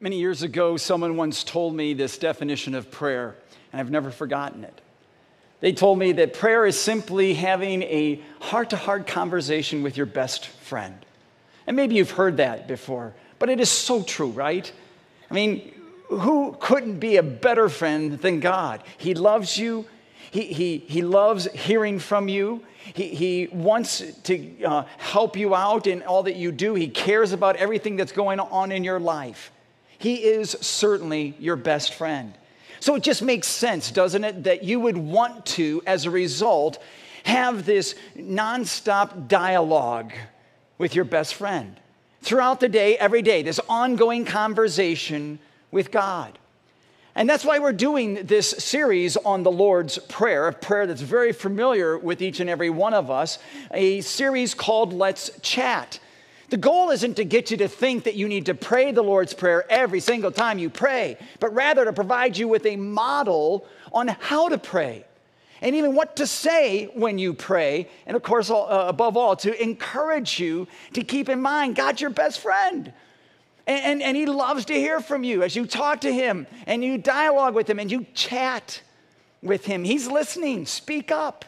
Many years ago, someone once told me this definition of prayer, and I've never forgotten it. They told me that prayer is simply having a heart to heart conversation with your best friend. And maybe you've heard that before, but it is so true, right? I mean, who couldn't be a better friend than God? He loves you, He, he, he loves hearing from you. He, he wants to uh, help you out in all that you do. He cares about everything that's going on in your life. He is certainly your best friend. So it just makes sense, doesn't it, that you would want to, as a result, have this nonstop dialogue with your best friend throughout the day, every day, this ongoing conversation with God. And that's why we're doing this series on the Lord's Prayer, a prayer that's very familiar with each and every one of us, a series called Let's Chat. The goal isn't to get you to think that you need to pray the Lord's Prayer every single time you pray, but rather to provide you with a model on how to pray and even what to say when you pray. And of course, uh, above all, to encourage you to keep in mind God's your best friend. And, and, and, He loves to hear from you as you talk to Him and you dialogue with Him and you chat with Him. He's listening. Speak up.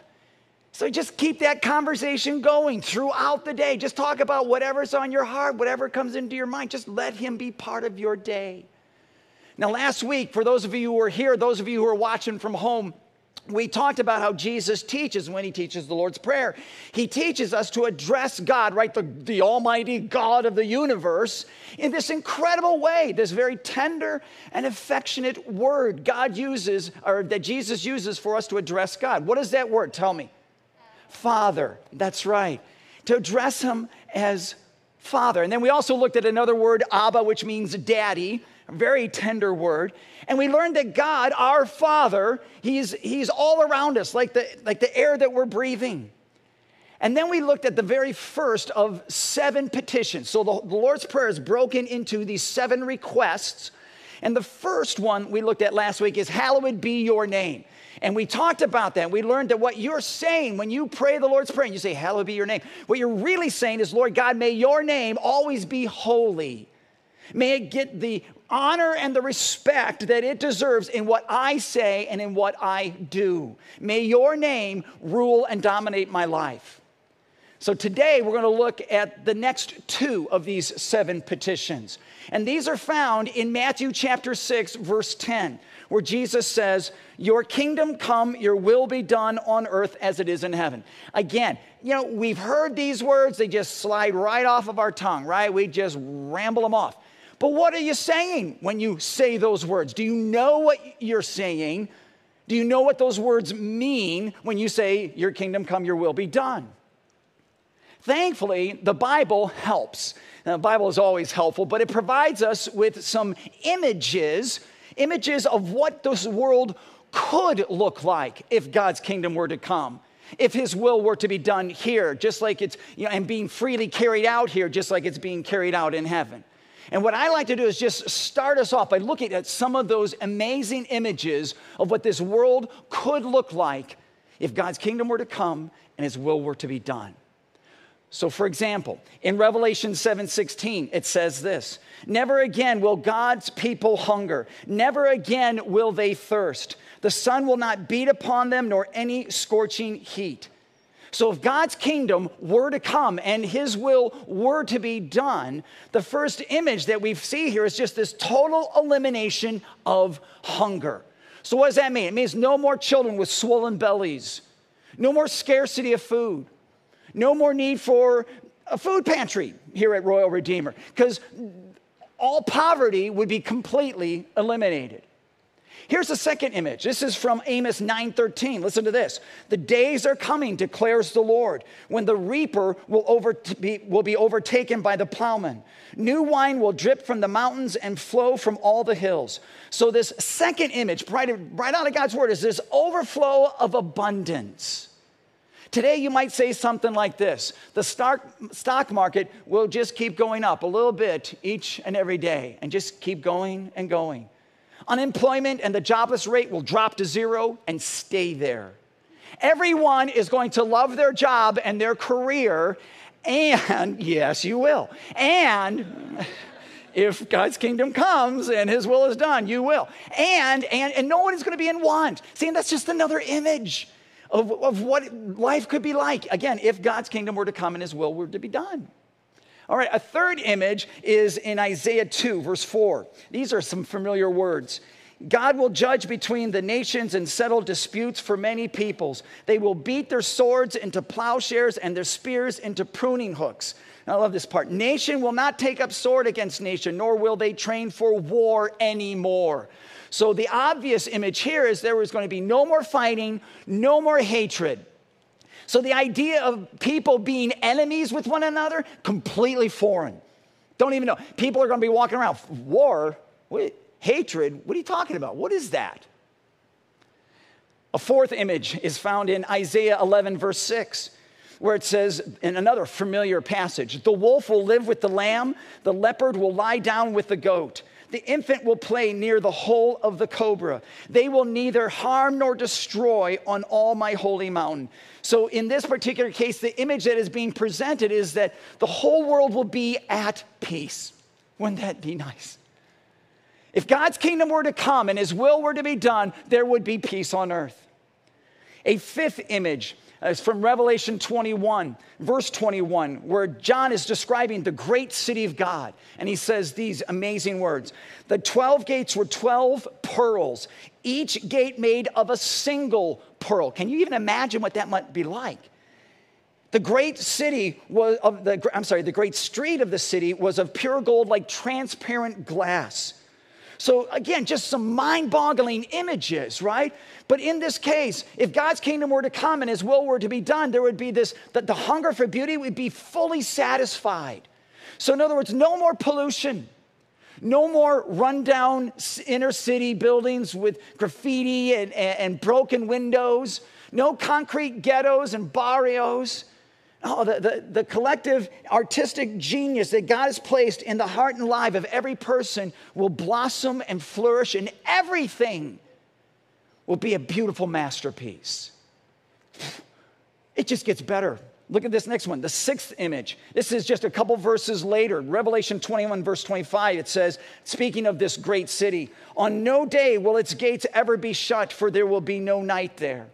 So just keep that conversation going throughout the day. Just talk about whatever's on your heart, whatever comes into your mind. Just let Him be part of your day. Now, last week, for those of you who are here, those of you who are watching from home, we talked about how Jesus teaches when he teaches the Lord's Prayer. He teaches us to address God, right? The, the Almighty God of the universe, in this incredible way, this very tender and affectionate word God uses, or that Jesus uses for us to address God. What is that word? Tell me. Father. That's right. To address him as Father. And then we also looked at another word, Abba, which means daddy, a very tender word. And we learned that God, our Father, he's, he's all around us, like the, like the air that we're breathing. And then we looked at the very first of seven petitions. So the, the Lord's Prayer is broken into these seven requests. And the first one we looked at last week is, Hallowed be your name. And we talked about that. We learned that what you're saying when you pray the Lord's Prayer and you say, Hallowed be your name, what you're really saying is, Lord God, may your name always be holy. May it get the honor and the respect that it deserves in what I say and in what I do. May your name rule and dominate my life. So today we're going to look at the next two of these seven petitions. And these are found in Matthew chapter 6, verse 10 where Jesus says, Your kingdom come, your will be done on earth as it is in heaven. Again, you know, we've heard these words, they just slide right off of our tongue, right? We just ramble them off. But what are you saying when you say those words? Do you know what you're saying? Do you know what those words mean when you say, Your kingdom come, your will be done? Thankfully, the Bible helps. Now, the Bible is always helpful, but it provides us with some images images of what this world could look like if God's kingdom were to come. If his will were to be done here, just like it's, you know, and being freely carried out here, just like it's being carried out in heaven. And what I like to do is just start us off by looking at some of those amazing images of what this world could look like if God's kingdom were to come and his will were to be done. So for example, in Revelation 7:16 it says this, never again will God's people hunger, never again will they thirst. The sun will not beat upon them nor any scorching heat. So if God's kingdom were to come and his will were to be done, the first image that we see here is just this total elimination of hunger. So what does that mean? It means no more children with swollen bellies, no more scarcity of food no more need for a food pantry here at Royal Redeemer because all poverty would be completely eliminated. Here's the second image. This is from Amos 9:13. Listen to this. The days are coming, declares the Lord, when the reaper will, over, be, will be overtaken by the plowman. New wine will drip from the mountains and flow from all the hills. So this second image, right, right out of God's word, is this overflow of abundance. Today, you might say something like this The stock, stock market will just keep going up a little bit each and every day and just keep going and going. Unemployment and the jobless rate will drop to zero and stay there. Everyone is going to love their job and their career, and yes, you will. And if God's kingdom comes and his will is done, you will. And, and, and no one is going to be in want. See, that's just another image of, of what life could be like. Again, if God's kingdom were to come and his will were to be done. All right, a third image is in Isaiah 2, verse 4. These are some familiar words. God will judge between the nations and settle disputes for many peoples. They will beat their swords into plowshares and their spears into pruning hooks. I love this part. Nation will not take up sword against nation, nor will they train for war anymore. So the obvious image here is there was going to be no more fighting, no more hatred. So the idea of people being enemies with one another, completely foreign. Don't even know. People are going to be walking around, war, what, hatred, what are you talking about? What is that? A fourth image is found in Isaiah 11, verse 6 where it says in another familiar passage the wolf will live with the lamb, the leopard will lie down with the goat. The infant will play near the hole of the cobra. They will neither harm nor destroy on all my holy mountain. So, in this particular case, the image that is being presented is that the whole world will be at peace. Wouldn't that be nice? If God's kingdom were to come and his will were to be done, there would be peace on earth. A fifth image Uh, it's from Revelation 21, verse 21, where John is describing the great city of God. And he says these amazing words The 12 gates were 12 pearls, each gate made of a single pearl. Can you even imagine what that might be like? The great city was of the, I'm sorry, the great street of the city was of pure gold like transparent glass. So, again, just some mind boggling images, right? But in this case, if God's kingdom were to come and his will were to be done, there would be this, that the hunger for beauty would be fully satisfied. So, in other words, no more pollution. No more rundown inner city buildings with graffiti and, and, and broken windows. No concrete ghettos and barrios. Oh, the, the, the, collective artistic genius that God has placed in the heart and life of every person will blossom and flourish, and everything will be a beautiful masterpiece. It just gets better. Look at this next one, the sixth image. This is just a couple verses later. Revelation 21, verse 25, it says, speaking of this great city, on no day will its gates ever be shut, for there will be no night there.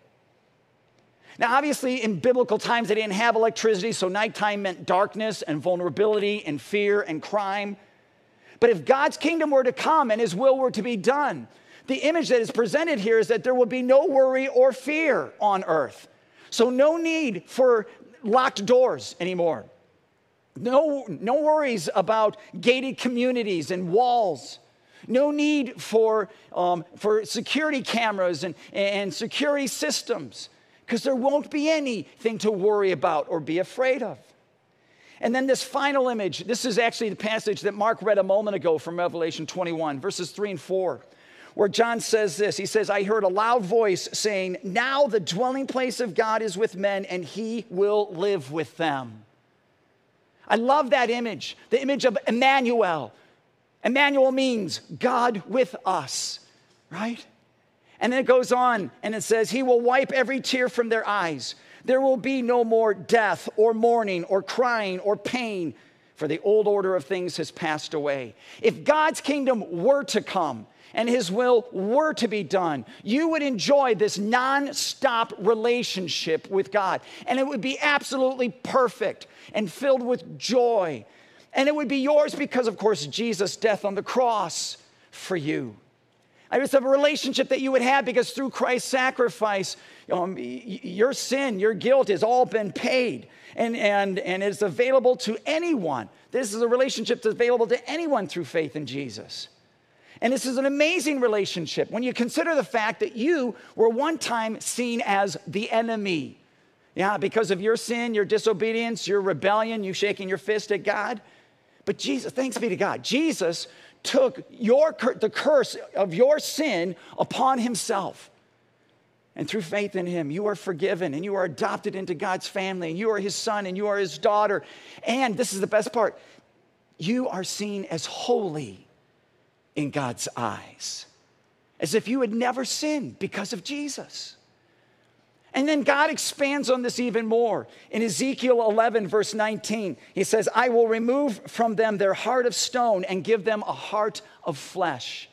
Now, obviously, in biblical times, they didn't have electricity, so nighttime meant darkness and vulnerability and fear and crime. But if God's kingdom were to come and his will were to be done, the image that is presented here is that there will be no worry or fear on earth. So, no need for locked doors anymore. No, no worries about gated communities and walls. No need for, um, for security cameras and, and security systems because there won't be anything to worry about or be afraid of. And then this final image, this is actually the passage that Mark read a moment ago from Revelation 21, verses 3 and 4, where John says this He says, I heard a loud voice saying, Now the dwelling place of God is with men, and he will live with them. I love that image, the image of Emmanuel. Emmanuel means God with us, right? And then it goes on and it says, He will wipe every tear from their eyes. There will be no more death or mourning or crying or pain, for the old order of things has passed away. If God's kingdom were to come, and his will were to be done, you would enjoy this non-stop relationship with God. And it would be absolutely perfect and filled with joy. And it would be yours because, of course, Jesus' death on the cross for you. It's a relationship that you would have because through Christ's sacrifice, um, your sin, your guilt has all been paid and, and, and it's available to anyone. This is a relationship that's available to anyone through faith in Jesus. And this is an amazing relationship when you consider the fact that you were one time seen as the enemy. Yeah, because of your sin, your disobedience, your rebellion, you shaking your fist at God. But Jesus, thanks be to God, Jesus took your, the curse of your sin upon himself. And through faith in him, you are forgiven and you are adopted into God's family, and you are his son and you are his daughter. And this is the best part you are seen as holy in God's eyes, as if you had never sinned because of Jesus. And then God expands on this even more. In Ezekiel 11, verse 19, he says, I will remove from them their heart of stone and give them a heart of flesh.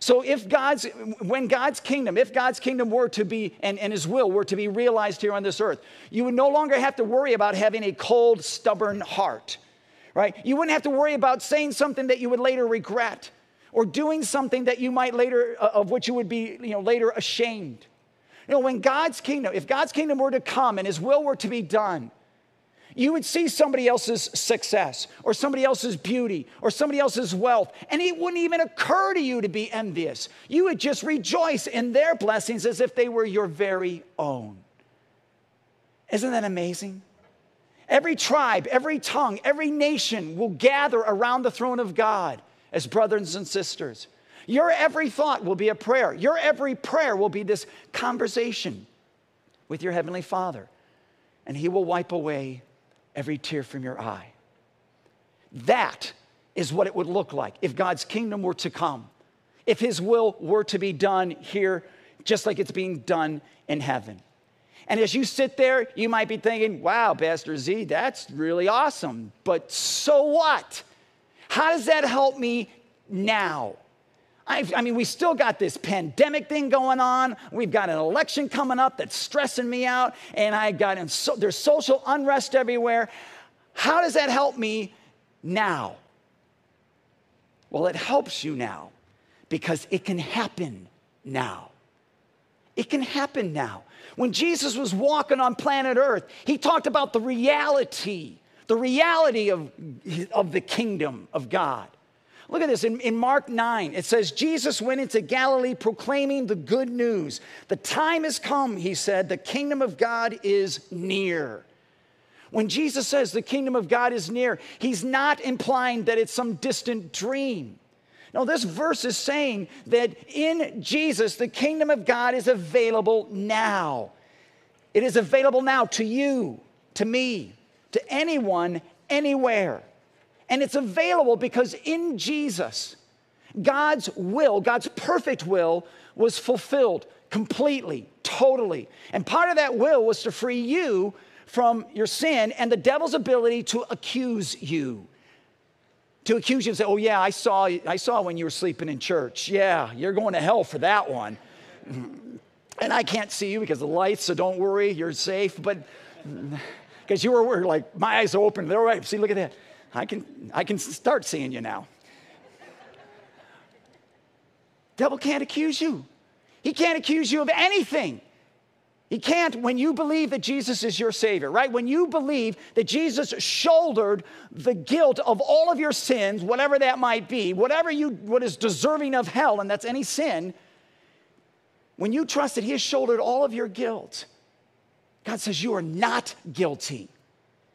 So if God's, when God's kingdom, if God's kingdom were to be, and, and his will were to be realized here on this earth, you would no longer have to worry about having a cold, stubborn heart, right? You wouldn't have to worry about saying something that you would later regret or doing something that you might later, uh, of which you would be, you know, later ashamed. You know, when God's kingdom, if God's kingdom were to come and his will were to be done, you would see somebody else's success or somebody else's beauty or somebody else's wealth, and it wouldn't even occur to you to be envious. You would just rejoice in their blessings as if they were your very own. Isn't that amazing? Every tribe, every tongue, every nation will gather around the throne of God as brothers and sisters. Your every thought will be a prayer. Your every prayer will be this conversation with your Heavenly Father, and He will wipe away every tear from your eye. That is what it would look like if God's kingdom were to come, if His will were to be done here, just like it's being done in heaven. And as you sit there, you might be thinking, wow, Pastor Z, that's really awesome. But so what? How does that help me now? I've, i mean, we still got this pandemic thing going on. We've got an election coming up that's stressing me out, and I got so, there's social unrest everywhere. How does that help me now? Well, it helps you now because it can happen now. It can happen now. When Jesus was walking on planet Earth, he talked about the reality, the reality of, of the kingdom of God. Look at this in, in, Mark 9. It says, Jesus went into Galilee proclaiming the good news. The time has come, he said, the kingdom of God is near. When Jesus says the kingdom of God is near, he's not implying that it's some distant dream. No, this verse is saying that in Jesus, the kingdom of God is available now. It is available now to you, to me, to anyone, anywhere. And it's available because in Jesus, God's will, God's perfect will, was fulfilled completely, totally. And part of that will was to free you from your sin and the devil's ability to accuse you. To accuse you and say, oh, yeah, I saw, I saw when you were sleeping in church. Yeah, you're going to hell for that one. And I can't see you because of the lights, so don't worry, you're safe. But because you were like, my eyes are open, they're all right. See, look at that. I can, I can start seeing you now. Devil can't accuse you. He can't accuse you of anything. He can't when you believe that Jesus is your Savior, right? When you believe that Jesus shouldered the guilt of all of your sins, whatever that might be, whatever you what is deserving of hell, and that's any sin, when you trust that He has shouldered all of your guilt, God says you are not guilty.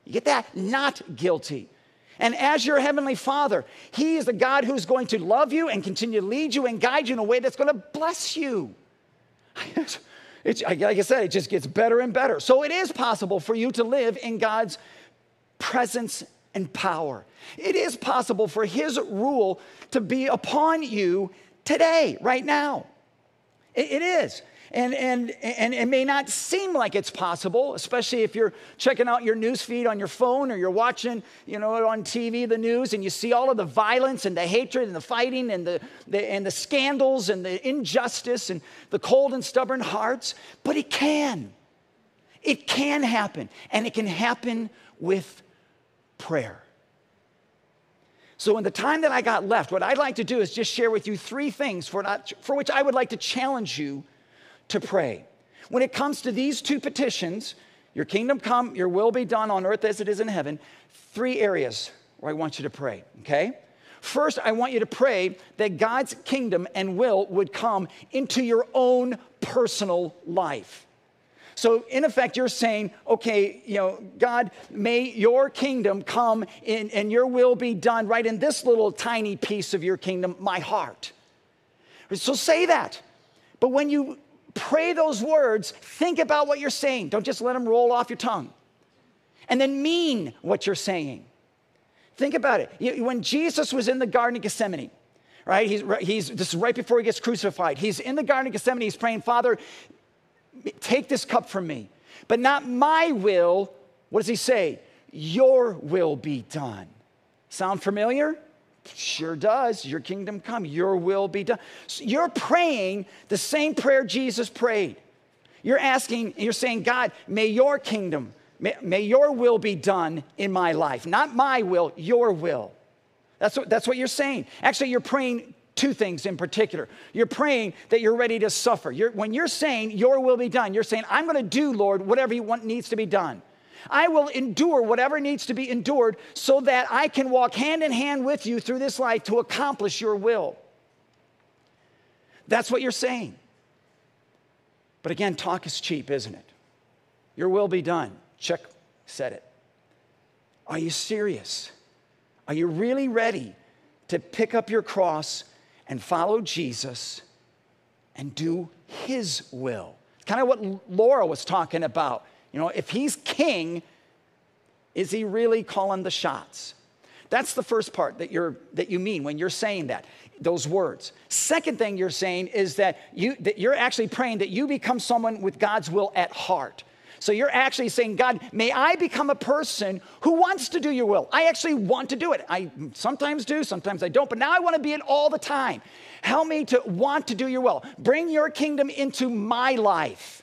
You get that? Not guilty. And as your heavenly father, he is the God who's going to love you and continue to lead you and guide you in a way that's going to bless you. It's, like I said, it just gets better and better. So it is possible for you to live in God's presence and power. It is possible for his rule to be upon you today, right now. it, it is. And, and, and it may not seem like it's possible, especially if you're checking out your news feed on your phone or you're watching, you know, on TV the news and you see all of the violence and the hatred and the fighting and the, the, and the scandals and the injustice and the cold and stubborn hearts. But it can. It can happen. And it can happen with prayer. So, in the time that I got left, what I'd like to do is just share with you three things for, not, for which I would like to challenge you to pray. When it comes to these two petitions, your kingdom come, your will be done on earth as it is in heaven, three areas where I want you to pray, okay? First, I want you to pray that God's kingdom and will would come into your own personal life. So, in effect, you're saying, okay, you know, God, may your kingdom come in, and your will be done right in this little tiny piece of your kingdom, my heart. So, say that. But when you pray those words, think about what you're saying. Don't just let them roll off your tongue. And then mean what you're saying. Think about it. When Jesus was in the Garden of Gethsemane, right? He's, he's, this is right before he gets crucified. He's in the Garden of Gethsemane. He's praying, Father, take this cup from me, but not my will. What does he say? Your will be done. Sound familiar? Sure does. Your kingdom come, your will be done. So you're praying the same prayer Jesus prayed. You're asking, you're saying, God, may your kingdom, may, may your will be done in my life. Not my will, your will. That's what, that's what you're saying. Actually, you're praying two things in particular. You're praying that you're ready to suffer. You're, when you're saying, Your will be done, you're saying, I'm going to do, Lord, whatever you want needs to be done. I will endure whatever needs to be endured so that I can walk hand in hand with you through this life to accomplish your will. That's what you're saying. But again, talk is cheap, isn't it? Your will be done. Check, said it. Are you serious? Are you really ready to pick up your cross and follow Jesus and do his will? Kind of what Laura was talking about. You know, if he's king, is he really calling the shots? That's the first part that, you're, that you mean when you're saying that, those words. Second thing you're saying is that, you, that you're actually praying that you become someone with God's will at heart. So you're actually saying, God, may I become a person who wants to do your will. I actually want to do it. I sometimes do, sometimes I don't, but now I want to be it all the time. Help me to want to do your will. Bring your kingdom into my life.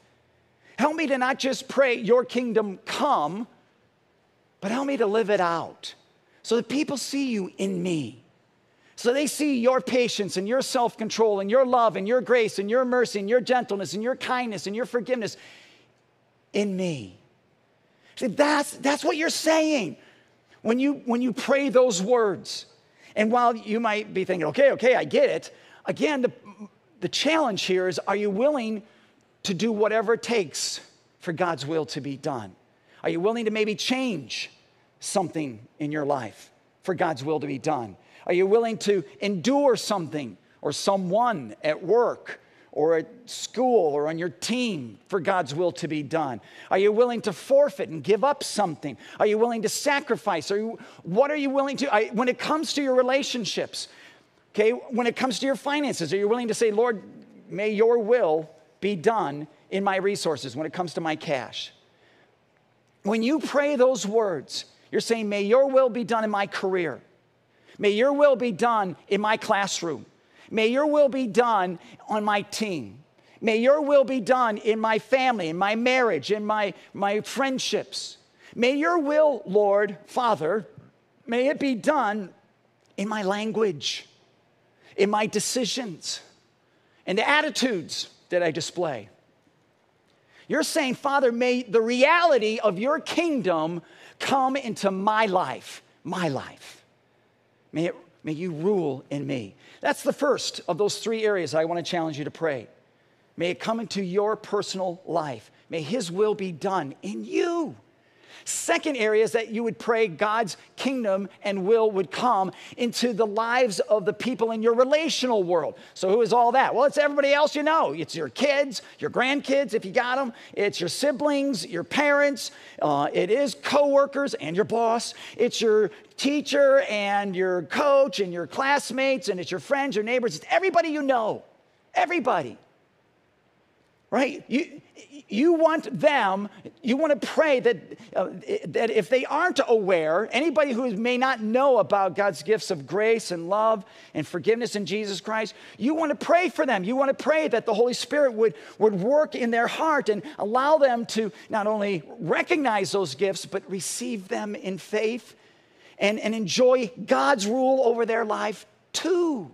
Help me to not just pray, Your kingdom come, but help me to live it out so that people see you in me. So they see your patience and your self control and your love and your grace and your mercy and your gentleness and your kindness and your forgiveness in me. See, that's, that's what you're saying when you, when you pray those words. And while you might be thinking, okay, okay, I get it, again, the, the challenge here is are you willing to do whatever it takes for God's will to be done? Are you willing to maybe change something in your life for God's will to be done? Are you willing to endure something or someone at work or at school or on your team for God's will to be done? Are you willing to forfeit and give up something? Are you willing to sacrifice? Are you, what are you willing to? I, when it comes to your relationships, okay, when it comes to your finances, are you willing to say, Lord, may your will be done in my resources when it comes to my cash. When you pray those words, you're saying, May your will be done in my career. May your will be done in my classroom. May your will be done on my team. May your will be done in my family, in my marriage, in my, my friendships. May your will, Lord, Father, may it be done in my language, in my decisions, and attitudes that I display. You're saying, Father, may the reality of your kingdom come into my life, my life. May, it, may you rule in me. That's the first of those three areas I want to challenge you to pray. May it come into your personal life. May His will be done in you. Second area is that you would pray God's kingdom and will would come into the lives of the people in your relational world. So, who is all that? Well, it's everybody else you know. It's your kids, your grandkids, if you got them. It's your siblings, your parents. Uh, it is coworkers and your boss. It's your teacher and your coach and your classmates, and it's your friends, your neighbors. It's everybody you know. Everybody right? You, you want them, you want to pray that, uh, that if they aren't aware, anybody who may not know about God's gifts of grace and love and forgiveness in Jesus Christ, you want to pray for them. You want to pray that the Holy Spirit would, would work in their heart and allow them to not only recognize those gifts, but receive them in faith and, and enjoy God's rule over their life too.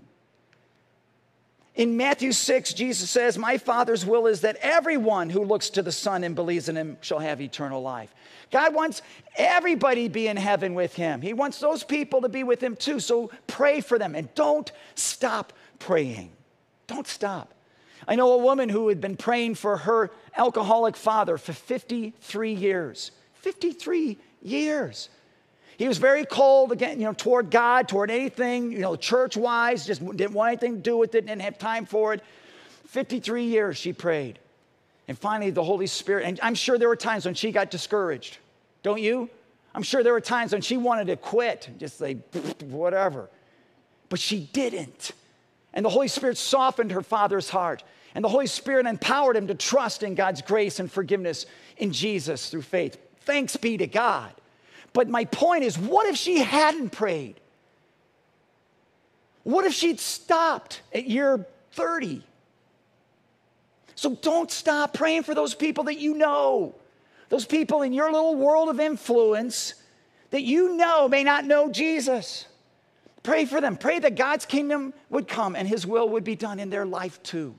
In Matthew 6, Jesus says, My Father's will is that everyone who looks to the Son and believes in him shall have eternal life. God wants everybody to be in heaven with him. He wants those people to be with him too. So pray for them and don't stop praying. Don't stop. I know a woman who had been praying for her alcoholic father for 53 years. 53 years. He was very cold again, you know, toward God, toward anything, you know, church wise, just didn't want anything to do with it, didn't have time for it. 53 years she prayed. And finally, the Holy Spirit, and I'm sure there were times when she got discouraged. Don't you? I'm sure there were times when she wanted to quit, just say, whatever. But she didn't. And the Holy Spirit softened her father's heart. And the Holy Spirit empowered him to trust in God's grace and forgiveness in Jesus through faith. Thanks be to God. But my point is, what if she hadn't prayed? What if she'd stopped at year 30? So don't stop praying for those people that you know, those people in your little world of influence that you know may not know Jesus. Pray for them. Pray that God's kingdom would come and his will would be done in their life too.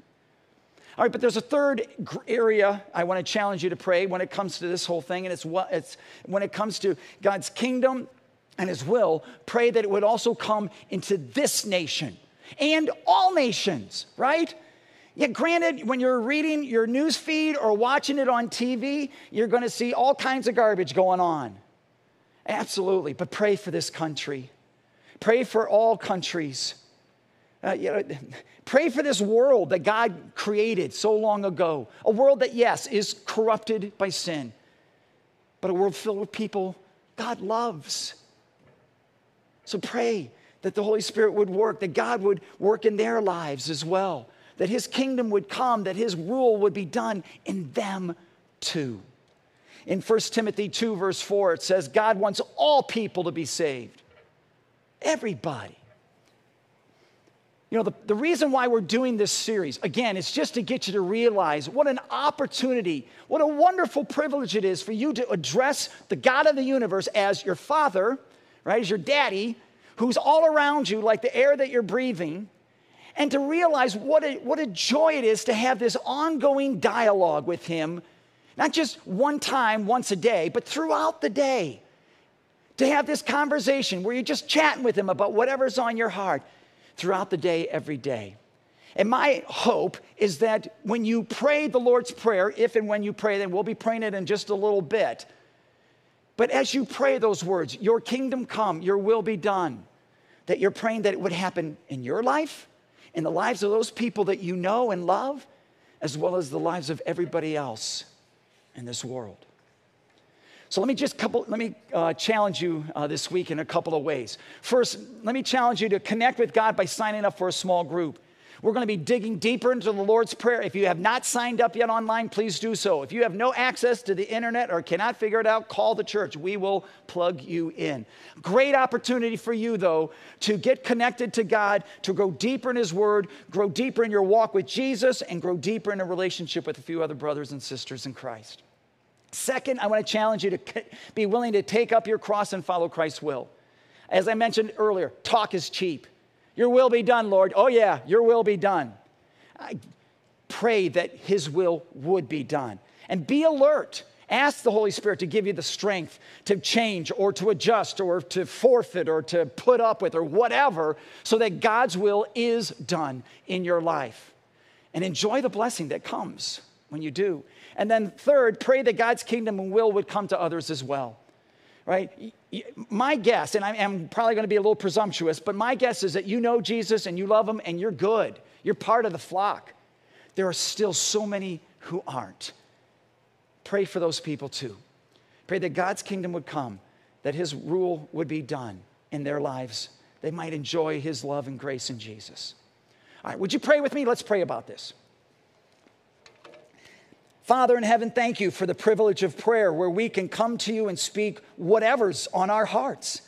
All right, but there's a third area I want to challenge you to pray when it comes to this whole thing, and it's what it's when it comes to God's kingdom and His will. Pray that it would also come into this nation and all nations, right? Yet, granted, when you're reading your news feed or watching it on TV, you're going to see all kinds of garbage going on. Absolutely, but pray for this country. Pray for all countries. Uh, you know, pray for this world that God created so long ago. A world that, yes, is corrupted by sin, but a world filled with people God loves. So pray that the Holy Spirit would work, that God would work in their lives as well, that His kingdom would come, that His rule would be done in them too. In 1 Timothy 2, verse 4, it says, God wants all people to be saved. Everybody. You know, the, the reason why we're doing this series, again, is just to get you to realize what an opportunity, what a wonderful privilege it is for you to address the God of the universe as your father, right, as your daddy, who's all around you like the air that you're breathing, and to realize what a, what a joy it is to have this ongoing dialogue with him, not just one time, once a day, but throughout the day. To have this conversation where you're just chatting with him about whatever's on your heart throughout the day, every day. And my hope is that when you pray the Lord's Prayer, if and when you pray, then we'll be praying it in just a little bit. But as you pray those words, your kingdom come, your will be done, that you're praying that it would happen in your life, in the lives of those people that you know and love, as well as the lives of everybody else in this world. So let me just couple, let me uh, challenge you uh, this week in a couple of ways. First, let me challenge you to connect with God by signing up for a small group. We're going to be digging deeper into the Lord's Prayer. If you have not signed up yet online, please do so. If you have no access to the internet or cannot figure it out, call the church. We will plug you in. Great opportunity for you, though, to get connected to God, to grow deeper in His Word, grow deeper in your walk with Jesus, and grow deeper in a relationship with a few other brothers and sisters in Christ. Second, I want to challenge you to be willing to take up your cross and follow Christ's will. As I mentioned earlier, talk is cheap. Your will be done, Lord. Oh, yeah, your will be done. I pray that His will would be done. And be alert. Ask the Holy Spirit to give you the strength to change or to adjust or to forfeit or to put up with or whatever so that God's will is done in your life. And enjoy the blessing that comes when you do. And then, third, pray that God's kingdom and will would come to others as well. Right? My guess, and I'm probably going to be a little presumptuous, but my guess is that you know Jesus and you love him and you're good. You're part of the flock. There are still so many who aren't. Pray for those people too. Pray that God's kingdom would come, that his rule would be done in their lives. They might enjoy his love and grace in Jesus. All right, would you pray with me? Let's pray about this. Father in heaven, thank you for the privilege of prayer where we can come to you and speak whatever's on our hearts.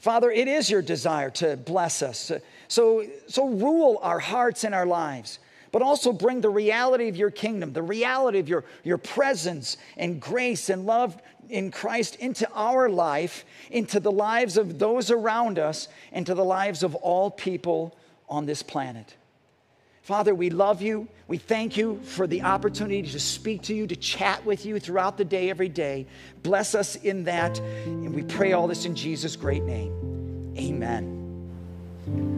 Father, it is your desire to bless us. So, so rule our hearts and our lives, but also bring the reality of your kingdom, the reality of your, your presence and grace and love in Christ into our life, into the lives of those around us, and to the lives of all people on this planet. Father, we love you. We thank you for the opportunity to speak to you, to chat with you throughout the day, every day. Bless us in that. And we pray all this in Jesus' great name. Amen.